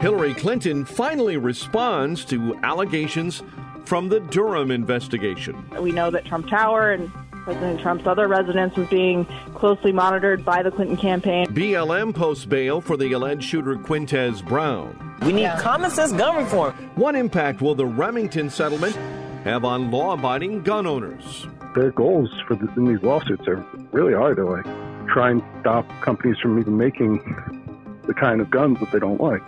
Hillary Clinton finally responds to allegations from the Durham investigation. We know that Trump Tower and President Trump's other residence was being closely monitored by the Clinton campaign. BLM posts bail for the alleged shooter Quintez Brown. We need common sense gun reform. What impact will the Remington settlement have on law abiding gun owners? Their goals for the, in these lawsuits are really are to like try and stop companies from even making the kind of guns that they don't like.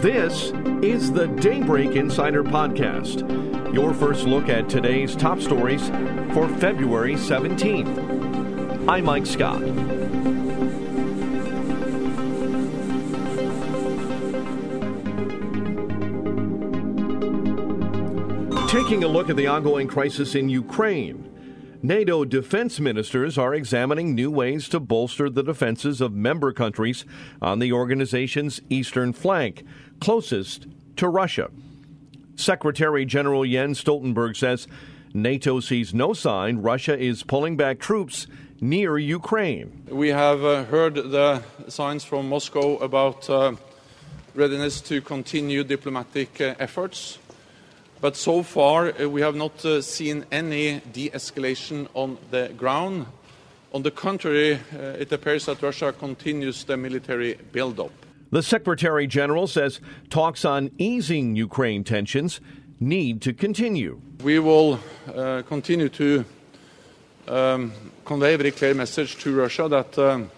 This is the Daybreak Insider Podcast, your first look at today's top stories for February 17th. I'm Mike Scott. Taking a look at the ongoing crisis in Ukraine. NATO defense ministers are examining new ways to bolster the defenses of member countries on the organization's eastern flank, closest to Russia. Secretary General Jens Stoltenberg says NATO sees no sign Russia is pulling back troops near Ukraine. We have uh, heard the signs from Moscow about uh, readiness to continue diplomatic uh, efforts. But so far, uh, we have not uh, seen any de escalation on the ground. On the contrary, uh, it appears that Russia continues the military buildup. The Secretary General says talks on easing Ukraine tensions need to continue. We will uh, continue to um, convey a very clear message to Russia that um,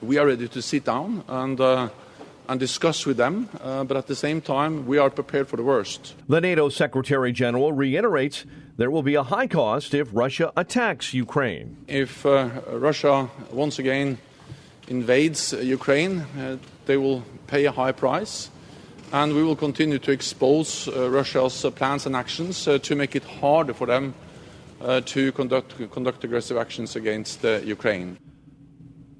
we are ready to sit down and uh, and discuss with them, uh, but at the same time, we are prepared for the worst. The NATO Secretary General reiterates there will be a high cost if Russia attacks Ukraine. If uh, Russia once again invades Ukraine, uh, they will pay a high price. And we will continue to expose uh, Russia's plans and actions uh, to make it harder for them uh, to conduct, conduct aggressive actions against Ukraine.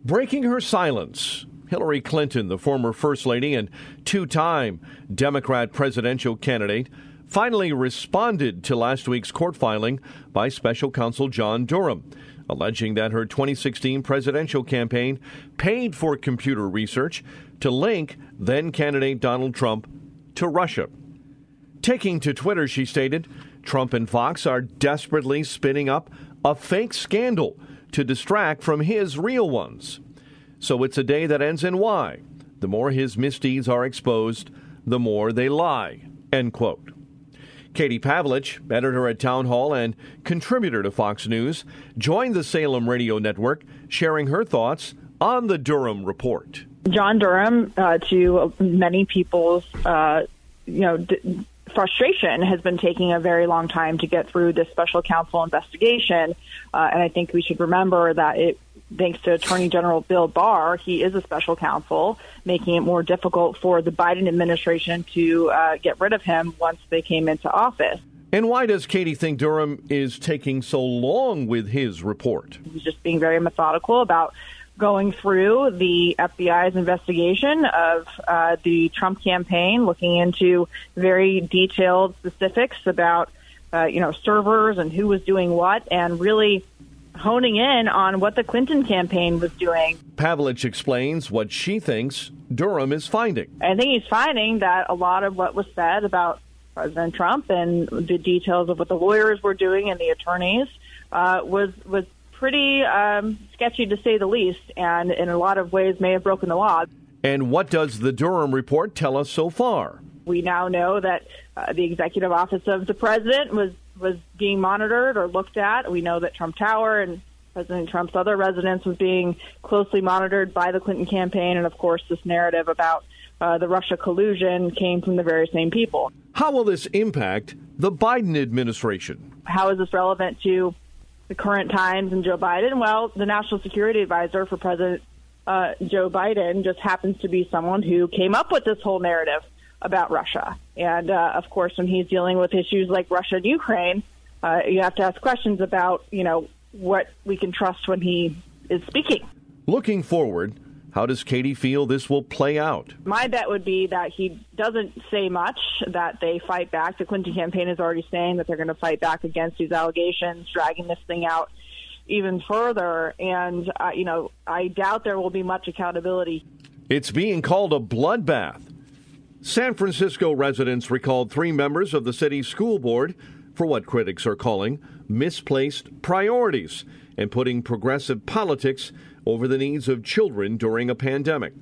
Breaking her silence Hillary Clinton, the former First Lady and two time Democrat presidential candidate, finally responded to last week's court filing by special counsel John Durham, alleging that her 2016 presidential campaign paid for computer research to link then candidate Donald Trump to Russia. Taking to Twitter, she stated, Trump and Fox are desperately spinning up a fake scandal to distract from his real ones. So it's a day that ends in Y. The more his misdeeds are exposed, the more they lie. End quote. Katie Pavlich, editor at Townhall and contributor to Fox News, joined the Salem Radio Network, sharing her thoughts on the Durham report. John Durham, uh, to many people's, uh, you know, d- frustration, has been taking a very long time to get through this special counsel investigation, uh, and I think we should remember that it thanks to Attorney General Bill Barr, he is a special counsel, making it more difficult for the Biden administration to uh, get rid of him once they came into office. And why does Katie think Durham is taking so long with his report? He's just being very methodical about going through the FBI's investigation of uh, the Trump campaign, looking into very detailed specifics about, uh, you know, servers and who was doing what, and really honing in on what the Clinton campaign was doing. Pavlich explains what she thinks Durham is finding. I think he's finding that a lot of what was said about President Trump and the details of what the lawyers were doing and the attorneys uh, was was pretty um, sketchy to say the least, and in a lot of ways may have broken the law. And what does the Durham report tell us so far? We now know that uh, the executive office of the president was was being monitored or looked at. We know that Trump Tower and President Trump's other residence was being closely monitored by the Clinton campaign, and of course, this narrative about uh, the Russia collusion came from the very same people. How will this impact the Biden administration? How is this relevant to the current times and Joe Biden? Well, the national security advisor for President uh, Joe Biden just happens to be someone who came up with this whole narrative about Russia. And uh, of course, when he's dealing with issues like Russia and Ukraine, uh, you have to ask questions about, you know, what we can trust when he is speaking. Looking forward, how does Katie feel this will play out? My bet would be that he doesn't say much, that they fight back. The Clinton campaign is already saying that they're going to fight back against these allegations, dragging this thing out even further. And, uh, you know, I doubt there will be much accountability. It's being called a bloodbath. San Francisco residents recalled three members of the city's school board for what critics are calling misplaced priorities and putting progressive politics over the needs of children during a pandemic.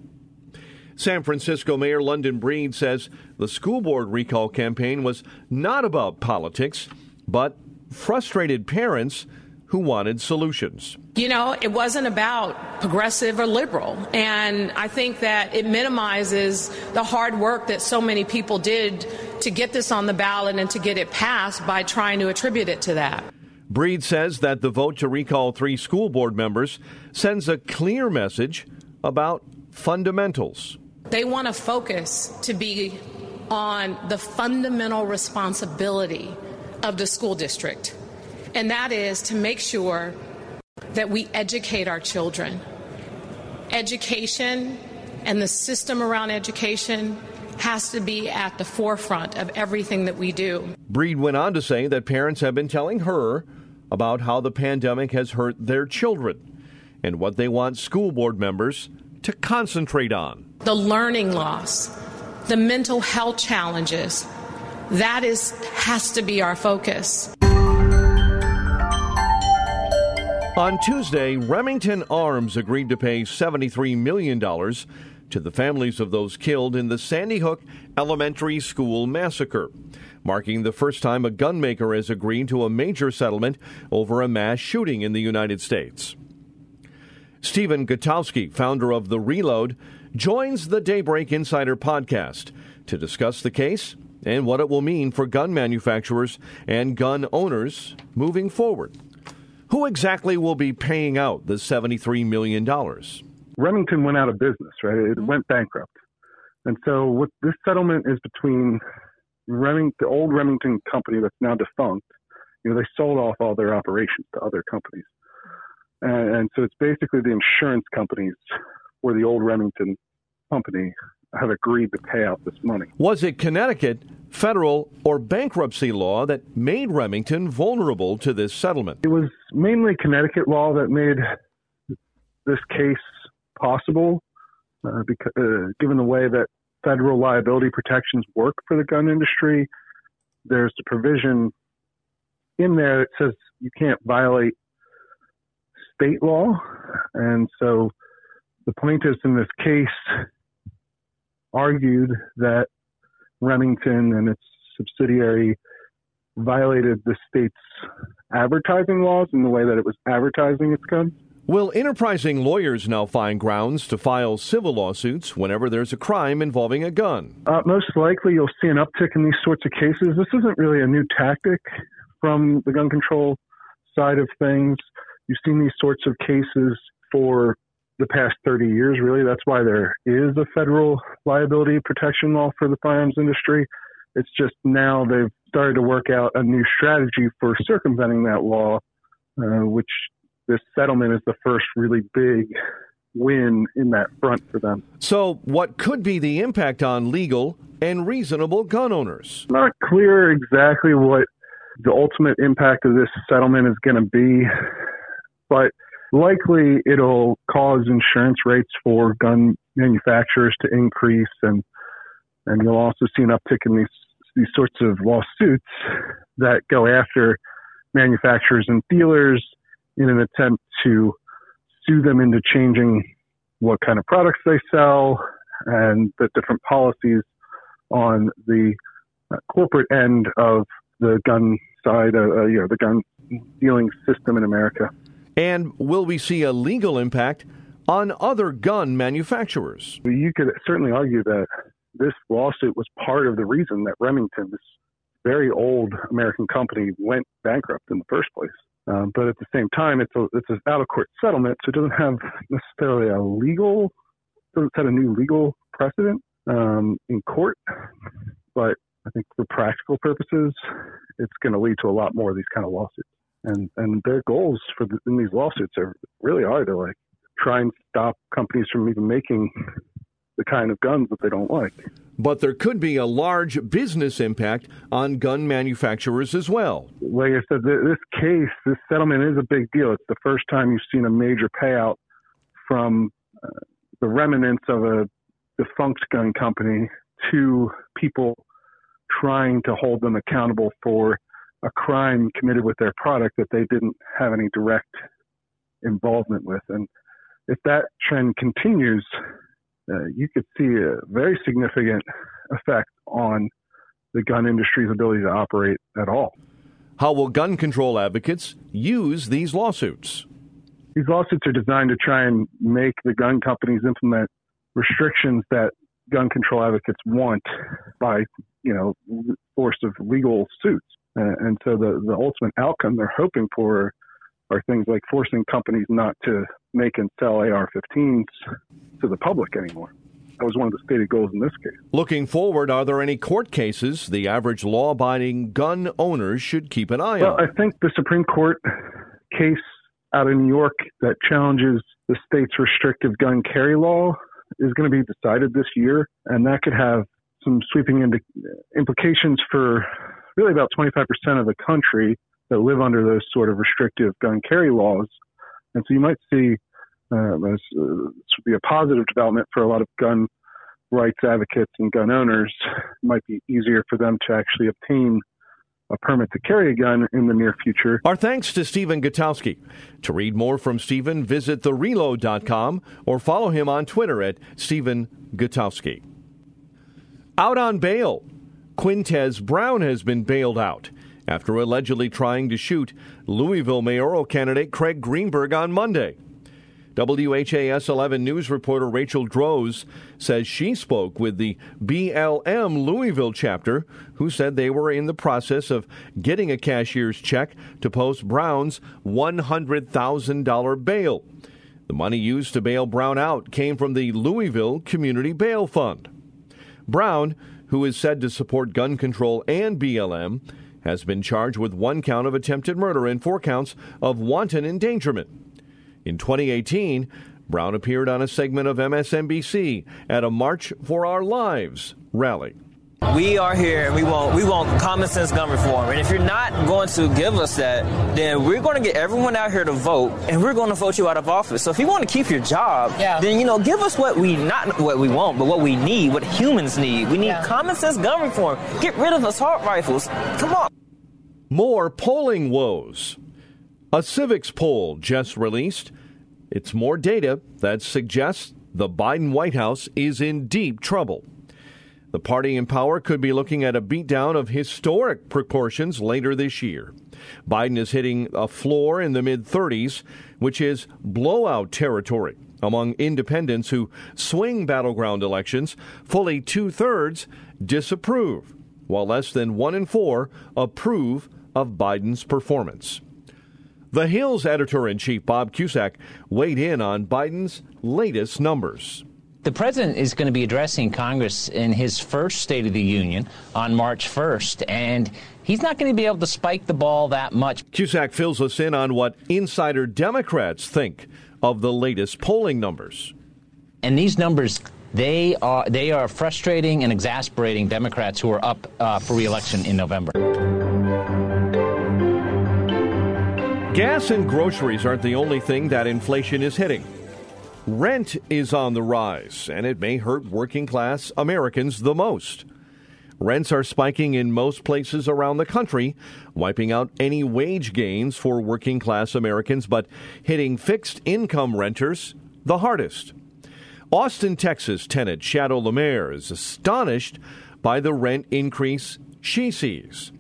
San Francisco Mayor London Breed says the school board recall campaign was not about politics, but frustrated parents who wanted solutions. You know, it wasn't about progressive or liberal. And I think that it minimizes the hard work that so many people did to get this on the ballot and to get it passed by trying to attribute it to that. Breed says that the vote to recall three school board members sends a clear message about fundamentals. They want to focus to be on the fundamental responsibility of the school district and that is to make sure that we educate our children. Education and the system around education has to be at the forefront of everything that we do. Breed went on to say that parents have been telling her about how the pandemic has hurt their children and what they want school board members to concentrate on. The learning loss, the mental health challenges, that is has to be our focus. On Tuesday, Remington Arms agreed to pay $73 million to the families of those killed in the Sandy Hook Elementary School massacre, marking the first time a gunmaker has agreed to a major settlement over a mass shooting in the United States. Stephen Gutowski, founder of The Reload, joins the Daybreak Insider podcast to discuss the case and what it will mean for gun manufacturers and gun owners moving forward. Who exactly will be paying out the $73 million? Remington went out of business, right? It mm-hmm. went bankrupt. And so what this settlement is between Remington, the old Remington company that's now defunct. You know, they sold off all their operations to other companies. And, and so it's basically the insurance companies where the old Remington company have agreed to pay out this money. Was it Connecticut federal or bankruptcy law that made Remington vulnerable to this settlement? It was mainly Connecticut law that made this case possible, uh, because uh, given the way that federal liability protections work for the gun industry, there's a provision in there that says you can't violate state law, and so the plaintiffs in this case argued that Remington and its subsidiary violated the state's advertising laws in the way that it was advertising its guns. Will enterprising lawyers now find grounds to file civil lawsuits whenever there's a crime involving a gun? Uh, most likely, you'll see an uptick in these sorts of cases. This isn't really a new tactic from the gun control side of things. You've seen these sorts of cases for the past 30 years, really. That's why there is a federal liability protection law for the firearms industry. It's just now they've started to work out a new strategy for circumventing that law, uh, which this settlement is the first really big win in that front for them. So, what could be the impact on legal and reasonable gun owners? Not clear exactly what the ultimate impact of this settlement is going to be, but likely it'll cause insurance rates for gun manufacturers to increase and and you'll also see an uptick in these these sorts of lawsuits that go after manufacturers and dealers in an attempt to sue them into changing what kind of products they sell and the different policies on the uh, corporate end of the gun side, uh, uh, you know, the gun dealing system in America. And will we see a legal impact on other gun manufacturers? You could certainly argue that this lawsuit was part of the reason that Remington, this very old American company, went bankrupt in the first place. Um, but at the same time, it's a it's an out of court settlement, so it doesn't have necessarily a legal doesn't set a new legal precedent um, in court. But I think for practical purposes, it's going to lead to a lot more of these kind of lawsuits. And and their goals for the, in these lawsuits are really are to like try and stop companies from even making the kind of guns that they don't like. But there could be a large business impact on gun manufacturers as well. Like I said, this case, this settlement is a big deal. It's the first time you've seen a major payout from uh, the remnants of a defunct gun company to people trying to hold them accountable for a crime committed with their product that they didn't have any direct involvement with. And if that trend continues, uh, you could see a very significant effect on the gun industry's ability to operate at all. How will gun control advocates use these lawsuits? These lawsuits are designed to try and make the gun companies implement restrictions that gun control advocates want by, you know, force of legal suits. Uh, and so the, the ultimate outcome they're hoping for are things like forcing companies not to make and sell AR-15s to the public anymore. That was one of the stated goals in this case. Looking forward, are there any court cases the average law abiding gun owners should keep an eye well, on? Well, I think the Supreme Court case out of New York that challenges the state's restrictive gun carry law is going to be decided this year, and that could have some sweeping implications for really about 25% of the country that live under those sort of restrictive gun carry laws. And so you might see um, uh, this would be a positive development for a lot of gun rights advocates and gun owners. It might be easier for them to actually obtain a permit to carry a gun in the near future. Our thanks to Stephen Gutowski. To read more from Stephen, visit thereload.com or follow him on Twitter at Stephen Gutowski. Out on bail, Quintez Brown has been bailed out after allegedly trying to shoot Louisville mayoral candidate Craig Greenberg on Monday. WHAS 11 news reporter Rachel Droz says she spoke with the BLM Louisville chapter, who said they were in the process of getting a cashier's check to post Brown's $100,000 bail. The money used to bail Brown out came from the Louisville Community Bail Fund. Brown, who is said to support gun control and BLM, has been charged with one count of attempted murder and four counts of wanton endangerment. In 2018, Brown appeared on a segment of MSNBC at a March for Our Lives rally. We are here and we want we want common sense gun reform. And if you're not going to give us that, then we're going to get everyone out here to vote and we're going to vote you out of office. So if you want to keep your job, yeah. then you know, give us what we not what we want, but what we need, what humans need. We need yeah. common sense gun reform. Get rid of assault rifles. Come on. More polling woes. A Civiqs poll just released. It's more data that suggests the Biden White House is in deep trouble. The party in power could be looking at a beatdown of historic proportions later this year. Biden is hitting a floor in the mid 30s, which is blowout territory among independents who swing battleground elections. Fully two thirds disapprove, while less than one in four approve of Biden's performance. The Hill's editor in chief, Bob Cusack, weighed in on Biden's latest numbers. The president is going to be addressing Congress in his first State of the Union on March 1st, and he's not going to be able to spike the ball that much. Cusack fills us in on what insider Democrats think of the latest polling numbers. And these numbers they are they are frustrating and exasperating Democrats who are up uh, for reelection in November. Gas and groceries aren't the only thing that inflation is hitting. Rent is on the rise, and it may hurt working class Americans the most. Rents are spiking in most places around the country, wiping out any wage gains for working class Americans, but hitting fixed income renters the hardest. Austin, Texas tenant Shadow Lemaire is astonished by the rent increase she sees.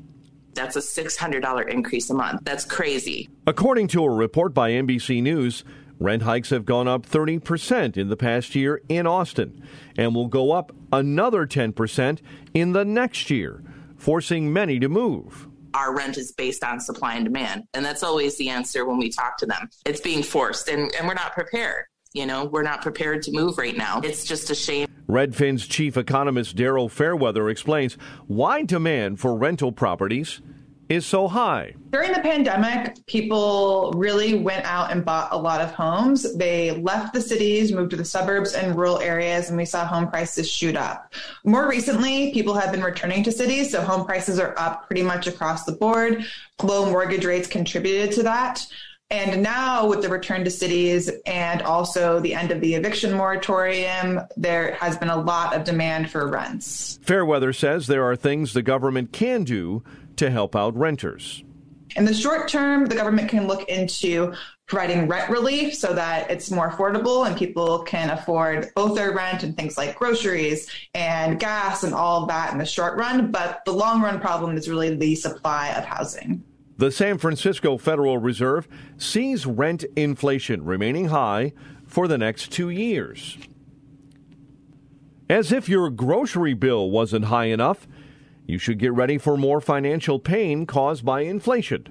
That's a $600 increase a month. That's crazy. According to a report by NBC News, rent hikes have gone up 30% in the past year in Austin and will go up another 10% in the next year, forcing many to move. our rent is based on supply and demand. And that's always the answer when we talk to them. It's being forced, and, and we're not prepared. You know, we're not prepared to move right now. It's just a shame. Redfin's chief economist Daryl Fairweather explains why demand for rental properties is so high. During the pandemic, people really went out and bought a lot of homes. They left the cities, moved to the suburbs and rural areas, and we saw home prices shoot up. More recently, people have been returning to cities, so home prices are up pretty much across the board. Low mortgage rates contributed to that. And now, with the return to cities and also the end of the eviction moratorium, there has been a lot of demand for rents. Fairweather says there are things the government can do to help out renters. In the short term, the government can look into providing rent relief so that it's more affordable and people can afford both their rent and things like groceries and gas and all of that in the short run. But the long run problem is really the supply of housing. The San Francisco Federal Reserve sees rent inflation remaining high for the next two years. As if your grocery bill wasn't high enough, you should get ready for more financial pain caused by inflation.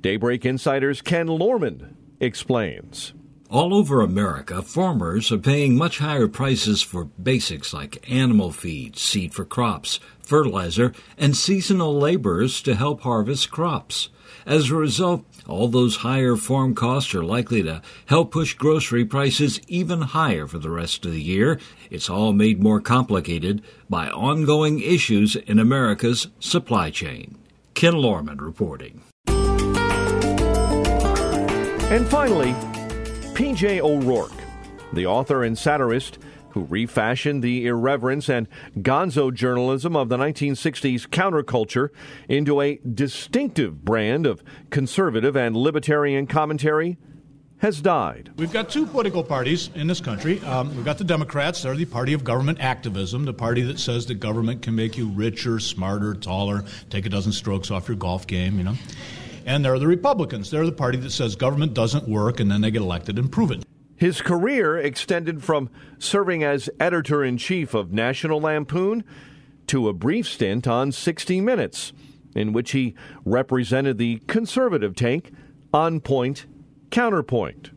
Daybreak Insider's Ken Lorman explains. All over America, farmers are paying much higher prices for basics like animal feed, seed for crops, fertilizer, and seasonal laborers to help harvest crops. As a result, all those higher farm costs are likely to help push grocery prices even higher for the rest of the year. It's all made more complicated by ongoing issues in America's supply chain. Ken Lorman reporting. And finally, P.J. O'Rourke, the author and satirist who refashioned the irreverence and gonzo journalism of the 1960s counterculture into a distinctive brand of conservative and libertarian commentary, has died. We've got two political parties in this country. Um, we've got the Democrats, they're the party of government activism, the party that says the government can make you richer, smarter, taller, take a dozen strokes off your golf game, you know. And there are the Republicans. They're the party that says government doesn't work and then they get elected and prove it. His career extended from serving as editor in chief of National Lampoon to a brief stint on 60 Minutes, in which he represented the conservative take on point, counterpoint.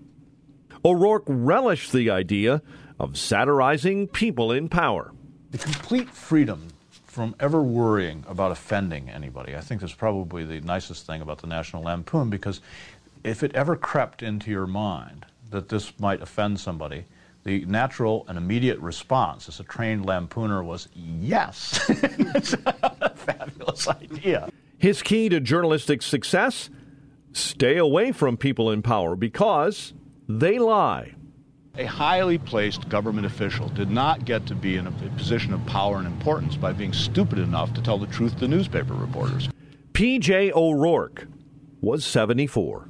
O'Rourke relished the idea of satirizing people in power. The complete freedom from ever worrying about offending anybody. I think that's probably the nicest thing about the National Lampoon because if it ever crept into your mind that this might offend somebody, the natural and immediate response as a trained lampooner was yes. it's a fabulous idea. His key to journalistic success stay away from people in power because they lie. A highly placed government official did not get to be in a position of power and importance by being stupid enough to tell the truth to newspaper reporters. P.J. O'Rourke was 74.